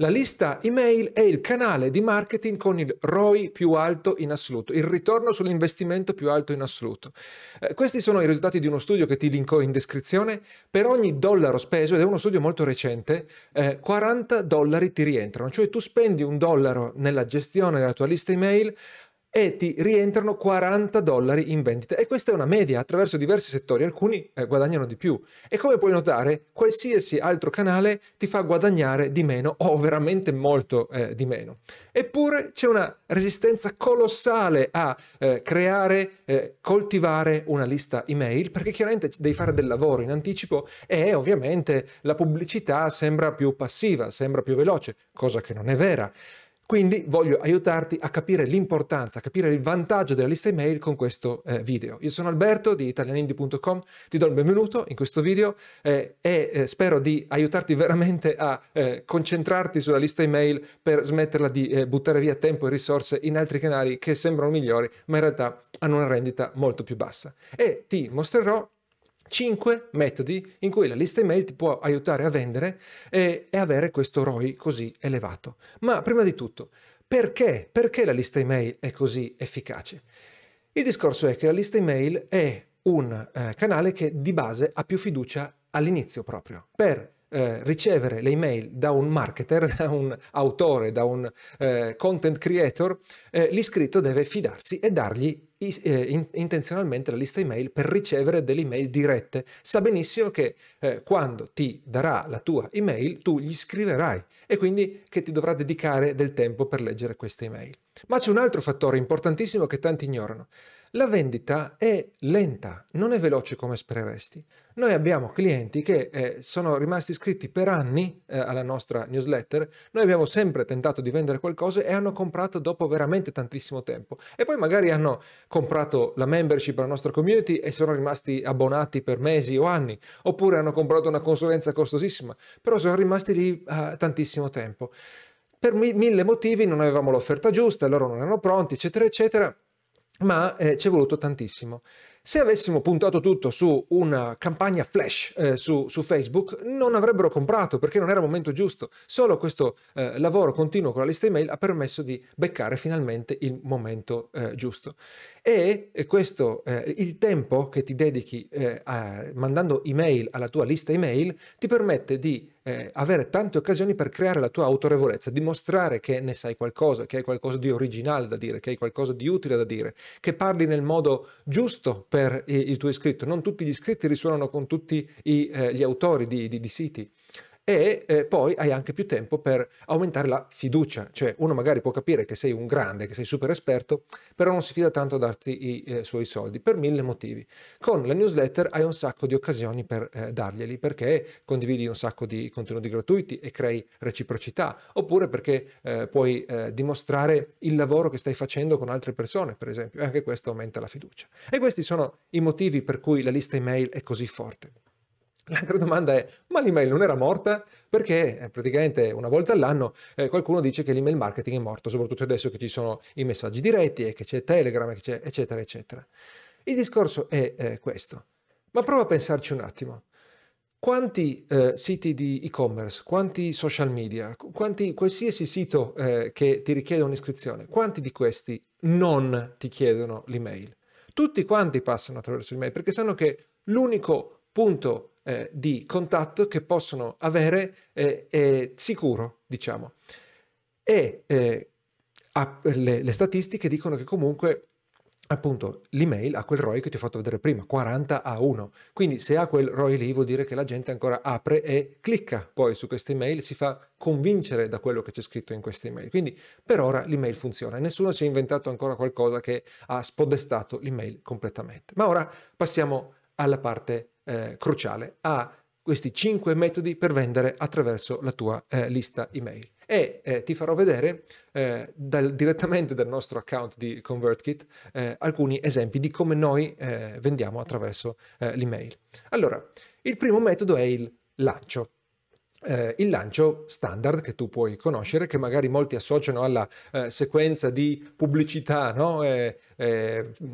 La lista email è il canale di marketing con il ROI più alto in assoluto, il ritorno sull'investimento più alto in assoluto. Eh, questi sono i risultati di uno studio che ti linko in descrizione. Per ogni dollaro speso, ed è uno studio molto recente, eh, 40 dollari ti rientrano, cioè tu spendi un dollaro nella gestione della tua lista email, e ti rientrano 40 dollari in vendita. E questa è una media attraverso diversi settori, alcuni eh, guadagnano di più. E come puoi notare, qualsiasi altro canale ti fa guadagnare di meno o veramente molto eh, di meno. Eppure c'è una resistenza colossale a eh, creare, eh, coltivare una lista email, perché chiaramente devi fare del lavoro in anticipo e ovviamente la pubblicità sembra più passiva, sembra più veloce, cosa che non è vera. Quindi voglio aiutarti a capire l'importanza, a capire il vantaggio della lista email con questo eh, video. Io sono Alberto di italianindi.com, ti do il benvenuto in questo video eh, e eh, spero di aiutarti veramente a eh, concentrarti sulla lista email per smetterla di eh, buttare via tempo e risorse in altri canali che sembrano migliori ma in realtà hanno una rendita molto più bassa. E ti mostrerò 5 metodi in cui la lista email ti può aiutare a vendere e, e, avere questo ROI così elevato. Ma prima di tutto, perché? Perché la lista email è così efficace? Il discorso è che la lista email è un eh, canale che di base ha più fiducia all'inizio proprio. Per eh, ricevere le email da un marketer, da un autore, da un eh, content creator, eh, l'iscritto deve fidarsi e dargli eh, in, intenzionalmente la lista email per ricevere delle email dirette. Sa benissimo che eh, quando ti darà la tua email tu gli scriverai e quindi che ti dovrà dedicare del tempo per leggere queste email. Ma c'è un altro fattore importantissimo che tanti ignorano. La vendita è lenta, non è veloce come spereresti. Noi abbiamo clienti che eh, sono rimasti iscritti per anni eh, alla nostra newsletter, noi abbiamo sempre tentato di vendere qualcosa e hanno comprato dopo veramente tantissimo tempo e poi magari hanno comprato la membership alla nostra community e sono rimasti abbonati per mesi o anni, oppure hanno comprato una consulenza costosissima, però sono rimasti lì uh, tantissimo tempo. Per mi- mille motivi non avevamo l'offerta giusta, loro non erano pronti, eccetera, eccetera ma eh, ci è voluto tantissimo. Se avessimo puntato tutto su una campagna flash eh, su, su, Facebook, non avrebbero comprato perché non era il momento giusto. Solo questo eh, lavoro continuo con la lista email ha permesso di beccare finalmente il momento eh, giusto. E questo, eh, il tempo che ti dedichi eh, mandando email alla tua lista email ti permette di eh, avere tante occasioni per creare la tua autorevolezza, dimostrare che ne sai qualcosa, che hai qualcosa di originale da dire, che hai qualcosa di utile da dire, che parli nel modo giusto per il tuo iscritto. Non tutti gli iscritti risuonano con tutti i, eh, gli autori di, di, di siti e eh, poi hai anche più tempo per aumentare la fiducia, cioè uno magari può capire che sei un grande, che sei super esperto, però non si fida tanto a darti i eh, suoi soldi per mille motivi. Con la newsletter hai un sacco di occasioni per eh, darglieli perché condividi un sacco di contenuti gratuiti e crei reciprocità, oppure perché eh, puoi eh, dimostrare il lavoro che stai facendo con altre persone, per esempio, e anche questo aumenta la fiducia. E questi sono i motivi per cui la lista email è così forte. L'altra domanda è, ma l'email non era morta? Perché eh, praticamente una volta all'anno eh, qualcuno dice che l'email marketing è morto, soprattutto adesso che ci sono i messaggi diretti e che c'è Telegram, che c'è, eccetera, eccetera. Il discorso è eh, questo. Ma prova a pensarci un attimo. Quanti eh, siti di e-commerce, quanti social media, quanti, qualsiasi sito eh, che ti richiede un'iscrizione, quanti di questi non ti chiedono l'email? Tutti quanti passano attraverso l'email perché sanno che l'unico punto eh, di contatto che possono avere eh, sicuro, diciamo. E eh, le, le statistiche dicono che comunque appunto l'email ha quel ROI che ti ho fatto vedere prima, 40 a 1. Quindi se ha quel ROI lì vuol dire che la gente ancora apre e clicca poi su queste email, si fa convincere da quello che c'è scritto in queste email. Quindi per ora l'email funziona e nessuno si è inventato ancora qualcosa che ha spodestato l'email completamente. Ma ora passiamo alla parte eh, cruciale, ha questi 5 metodi per vendere attraverso la tua eh, lista email. E eh, ti farò vedere eh, dal, direttamente dal nostro account di ConvertKit eh, alcuni esempi di come noi eh, vendiamo attraverso l'email. Allora, il primo metodo è il lancio. Eh, il lancio standard che tu puoi conoscere, che magari molti associano alla eh, sequenza di pubblicità no? eh,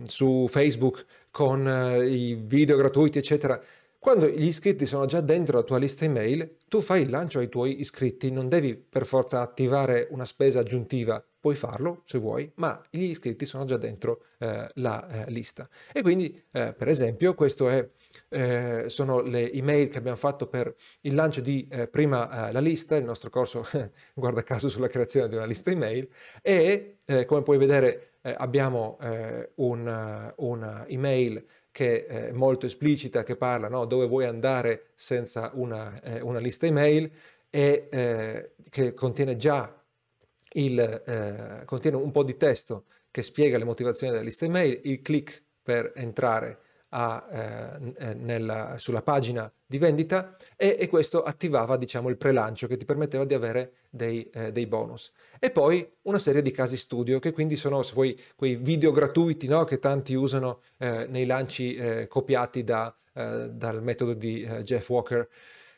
su Facebook con i video gratuiti, eccetera. Quando gli iscritti sono già dentro la tua lista email, tu fai il lancio ai tuoi iscritti, non devi per forza attivare una spesa aggiuntiva, puoi farlo se vuoi, ma gli iscritti sono già dentro eh, la eh, lista. E quindi, eh, per esempio, queste eh, sono le email che abbiamo fatto per il lancio di eh, prima eh, la lista, il nostro corso guarda caso sulla creazione di una lista email, e come puoi vedere abbiamo un, una email che è molto esplicita, che parla no, dove vuoi andare senza una, eh, una lista email e eh, che contiene già il, eh, contiene un po' di testo che spiega le motivazioni della lista email, il click per entrare a, eh, eh, nella, sulla pagina di vendita e, e, questo attivava diciamo il pre-lancio che ti permetteva di avere dei, eh, dei, bonus. E poi una serie di casi studio che quindi sono se vuoi, quei video gratuiti no, che tanti usano eh, nei lanci eh, copiati da, eh, dal metodo di Jeff Walker.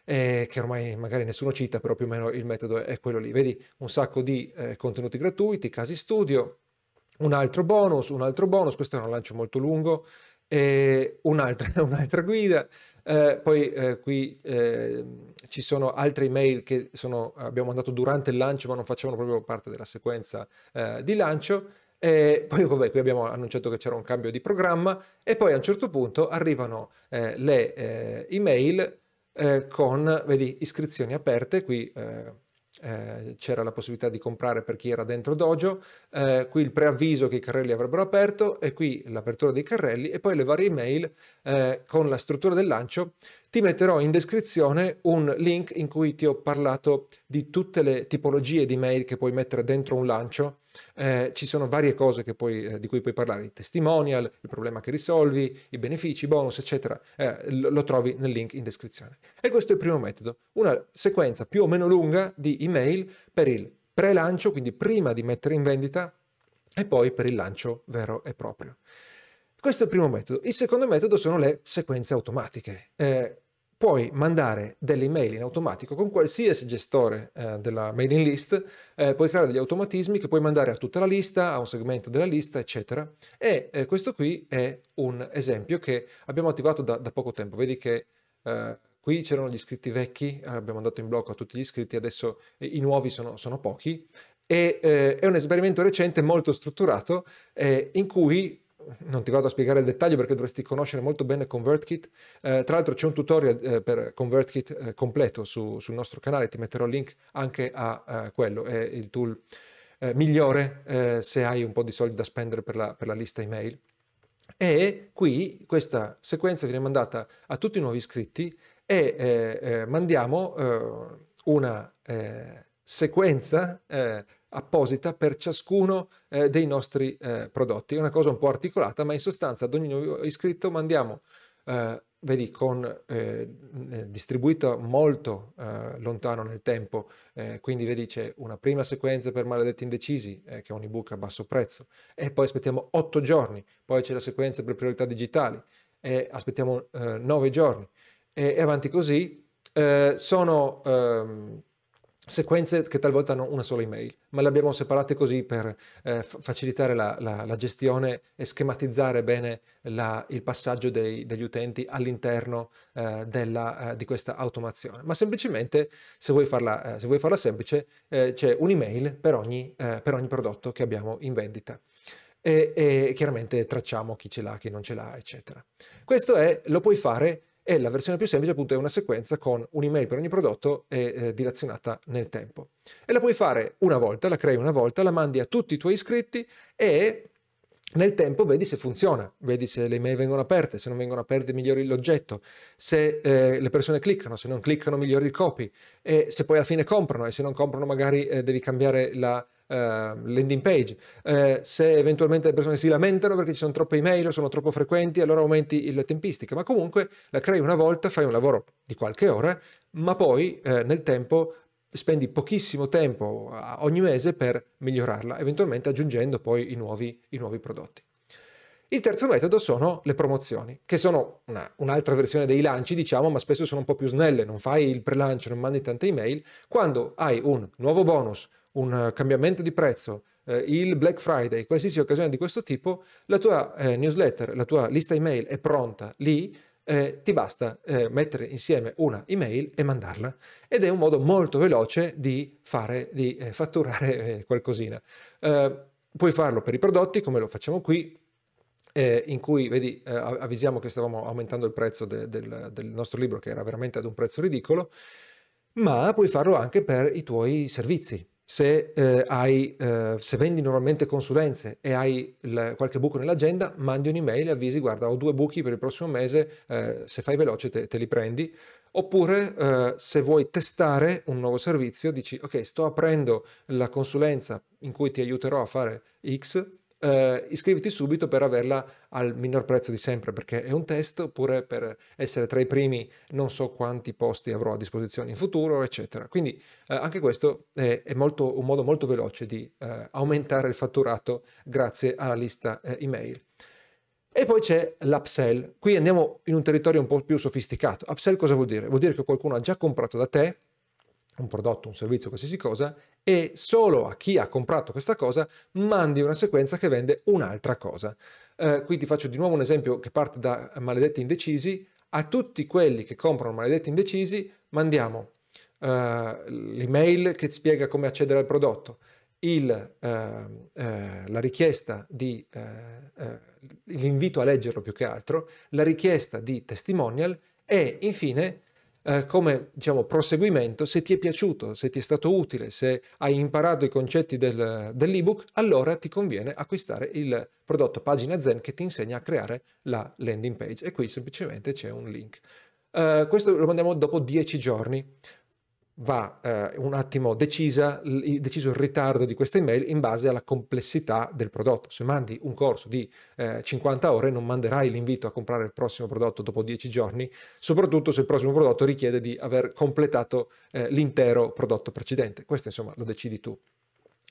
che ormai magari nessuno cita, però più o meno il metodo è quello lì. Vedi un sacco di contenuti gratuiti, casi studio, un altro bonus, un altro bonus, questo è un lancio molto lungo, e un'altra, un'altra guida. Eh, poi eh, qui eh, ci sono altre email che sono, abbiamo mandato durante il lancio ma non facevano proprio parte della sequenza eh, di lancio. E poi vabbè, qui abbiamo annunciato che c'era un cambio di programma e poi a un certo punto arrivano eh, le eh, email con, vedi, iscrizioni aperte, qui eh, c'era la possibilità di comprare per chi era dentro Dojo, eh, qui il preavviso che i carrelli avrebbero aperto e qui l'apertura dei carrelli e poi le varie email eh, con la struttura del lancio ti metterò in descrizione un link in cui ti ho parlato di tutte le tipologie di mail che puoi mettere dentro un lancio. Eh, ci sono varie cose puoi, eh, di cui puoi parlare, i testimonial, il problema che risolvi, i benefici, i bonus, eccetera. Eh, lo, lo trovi nel link in descrizione. E questo è il primo metodo, una sequenza più o meno lunga di email per il pre-lancio, quindi prima di mettere in vendita, e poi per il lancio vero e proprio. Questo è il primo metodo. Il secondo metodo sono le sequenze automatiche. Eh, puoi mandare delle email in automatico con qualsiasi gestore eh, della mailing list, eh, puoi creare degli automatismi che puoi mandare a tutta la lista, a un segmento della lista, eccetera. E eh, questo qui è un esempio che abbiamo attivato da, da poco tempo. Vedi che eh, qui c'erano gli iscritti vecchi, abbiamo dato in blocco a tutti gli iscritti, adesso eh, i nuovi sono, sono pochi. E, eh, è un esperimento recente molto strutturato in cui non ti vado a spiegare il dettaglio perché dovresti conoscere molto bene ConvertKit. Eh, tra l'altro c'è un tutorial eh, per ConvertKit eh, completo su, sul nostro canale, ti metterò il link anche a, a quello, è il tool eh, migliore eh, se hai un po' di soldi da spendere per la, per la lista email. E qui questa sequenza viene mandata a tutti i nuovi iscritti e eh, mandiamo una sequenza apposita per ciascuno eh, dei nostri eh, prodotti. È una cosa un po' articolata, ma in sostanza ad ogni nuovo iscritto mandiamo, eh, vedi, con, eh, distribuito molto eh, lontano nel tempo, eh, quindi vedi c'è una prima sequenza per maledetti indecisi, che è un ebook a basso prezzo, e poi aspettiamo otto giorni, poi c'è la sequenza per priorità digitali, e aspettiamo nove giorni, e, e, avanti così. sono ehm, sequenze che talvolta hanno una sola email, ma le abbiamo separate così per eh, facilitare la, la, la, gestione e schematizzare bene la, il passaggio dei, degli utenti all'interno eh, eh, di questa automazione. Ma semplicemente, se vuoi farla, eh, se vuoi farla semplice, eh, c'è un'email per ogni, eh, per ogni prodotto che abbiamo in vendita. E, e, chiaramente tracciamo chi ce l'ha, chi non ce l'ha, eccetera. Questo è, lo puoi fare e la versione più semplice appunto è una sequenza con un'email per ogni prodotto e eh, dilazionata nel tempo. E la puoi fare una volta, la crei una volta, la mandi a tutti i tuoi iscritti e nel tempo vedi se funziona, vedi se le email vengono aperte, se non vengono aperte migliori l'oggetto, se eh, le persone cliccano, se non cliccano migliori il copy e se poi alla fine comprano e se non comprano magari eh, devi cambiare la, landing page. Uh, se eventualmente le persone si lamentano perché ci sono troppe email o sono troppo frequenti, allora aumenti la tempistica, ma comunque la crei una volta, fai un lavoro di qualche ora, ma poi uh, nel tempo spendi pochissimo tempo ogni mese per migliorarla, eventualmente aggiungendo poi i nuovi, i nuovi prodotti. Il terzo metodo sono le promozioni, che sono una, un'altra versione dei lanci, diciamo, ma spesso sono un po' più snelle, non fai il pre-lancio, non mandi tante email. Quando hai un nuovo bonus, un cambiamento di prezzo, eh, il Black Friday, qualsiasi occasione di questo tipo, la tua eh, newsletter, la tua lista email è pronta lì eh, ti basta eh, mettere insieme una email e mandarla ed è un modo molto veloce di fare, di eh, fatturare eh, qualcosina. Eh, puoi farlo per i prodotti come lo facciamo qui, eh, in cui vedi, avvisiamo che stavamo aumentando il prezzo de, del, del nostro libro che era veramente ad un prezzo ridicolo, ma puoi farlo anche per i tuoi servizi se, eh, hai, eh, se vendi normalmente consulenze e hai il, qualche buco nell'agenda, mandi un'email e avvisi, guarda, ho due buchi per il prossimo mese, eh, se fai veloce te, te li prendi. Oppure eh, se vuoi testare un nuovo servizio, dici, ok, sto aprendo la consulenza in cui ti aiuterò a fare X, eh, iscriviti subito per averla al minor prezzo di sempre perché è un test oppure per essere tra i primi non so quanti posti avrò a disposizione in futuro eccetera. Quindi eh, anche questo è, è molto, un modo molto veloce di eh, aumentare il fatturato grazie alla lista eh, email. E poi c'è l'upsell. Qui andiamo in un territorio un po' più sofisticato. Upsell cosa vuol dire? vuol dire che qualcuno ha già comprato da te un prodotto, un servizio, qualsiasi cosa, e solo a chi ha comprato questa cosa mandi una sequenza che vende un'altra cosa. Eh, qui ti faccio di nuovo un esempio che parte da maledetti indecisi. A tutti quelli che comprano maledetti indecisi mandiamo eh, l'email che spiega come accedere al prodotto, il, eh, eh la richiesta di, eh, eh, l'invito a leggerlo più che altro, la richiesta di testimonial e infine eh, come diciamo, proseguimento, se ti è piaciuto, se ti è stato utile, se hai imparato i concetti del, dell'ebook, allora ti conviene acquistare il prodotto Pagina Zen che ti insegna a creare la landing page. E qui semplicemente c'è un link. Uh, questo lo mandiamo dopo 10 giorni va eh, un attimo decisa, deciso il ritardo di questa email in base alla complessità del prodotto. Se mandi un corso di eh, 50 ore non manderai l'invito a comprare il prossimo prodotto dopo 10 giorni, soprattutto se il prossimo prodotto richiede di aver completato eh, l'intero prodotto precedente. Questo insomma lo decidi tu.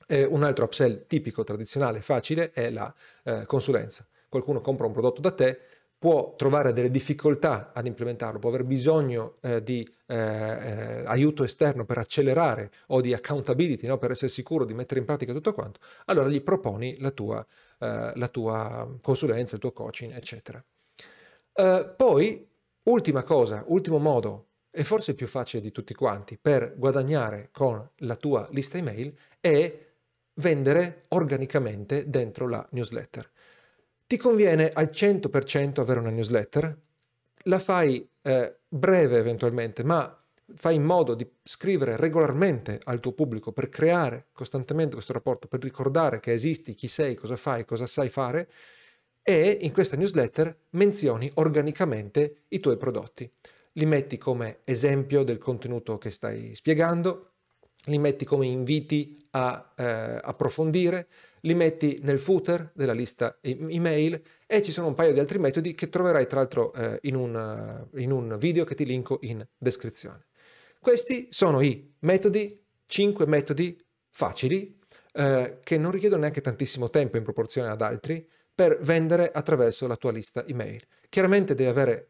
un altro upsell tipico, tradizionale, facile è la eh, consulenza. Qualcuno compra un prodotto da te, può trovare delle difficoltà ad implementarlo, può aver bisogno eh, di eh, eh, aiuto esterno per accelerare o di accountability, no? per essere sicuro di mettere in pratica tutto quanto, allora gli proponi la tua, eh, la tua consulenza, il tuo coaching, eccetera. Eh, poi, ultima cosa, ultimo modo, e forse il più facile di tutti quanti, per guadagnare con la tua lista email è vendere organicamente dentro la newsletter. Ti conviene al 100% avere una newsletter? La fai eh, breve eventualmente, ma fai in modo di scrivere regolarmente al tuo pubblico per creare costantemente questo rapporto, per ricordare che esisti, chi sei, cosa fai, cosa sai fare e in questa newsletter menzioni organicamente i tuoi prodotti. Li metti come esempio del contenuto che stai spiegando, li metti come inviti a eh, approfondire, li metti nel footer della lista email e ci sono un paio di altri metodi che troverai tra l'altro eh, in, un, in un video che ti linko in descrizione. Questi sono i metodi, 5 metodi facili eh, che non richiedono neanche tantissimo tempo in proporzione ad altri per vendere attraverso la tua lista email. Chiaramente devi avere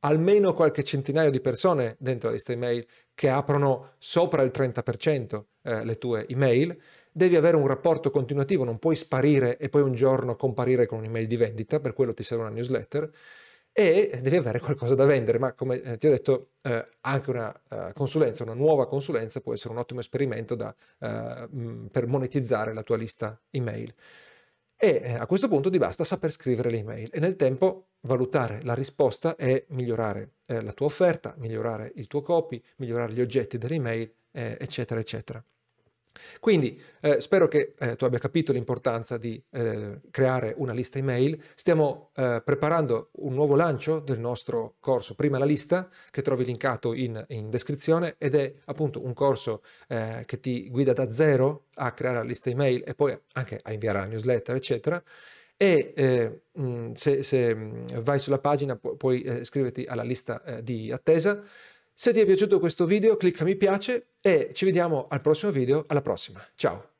almeno qualche centinaio di persone dentro la lista email che aprono sopra il 30% eh, le tue email, devi avere un rapporto continuativo, non puoi sparire e poi un giorno comparire con un'email di vendita, per quello ti serve una newsletter, e devi avere qualcosa da vendere, ma come eh, ti ho detto, eh, anche una uh, consulenza, una nuova consulenza può essere un ottimo esperimento da, uh, per monetizzare la tua lista email. E eh, a questo punto ti basta saper scrivere le email e nel tempo valutare la risposta e migliorare eh, la tua offerta, migliorare il tuo copy, migliorare gli oggetti delle email, eh, eccetera, eccetera. Quindi eh, spero che eh, tu abbia capito l'importanza di eh, creare una lista email. Stiamo eh, preparando un nuovo lancio del nostro corso Prima la lista, che trovi linkato in, in descrizione ed è appunto un corso eh, che ti guida da zero a creare la lista email e poi anche a inviare la newsletter, eccetera. E eh, mh, se, se, vai sulla pagina pu- puoi iscriverti alla lista di attesa. Se ti è piaciuto questo video clicca mi piace e ci vediamo al prossimo video, alla prossima, ciao!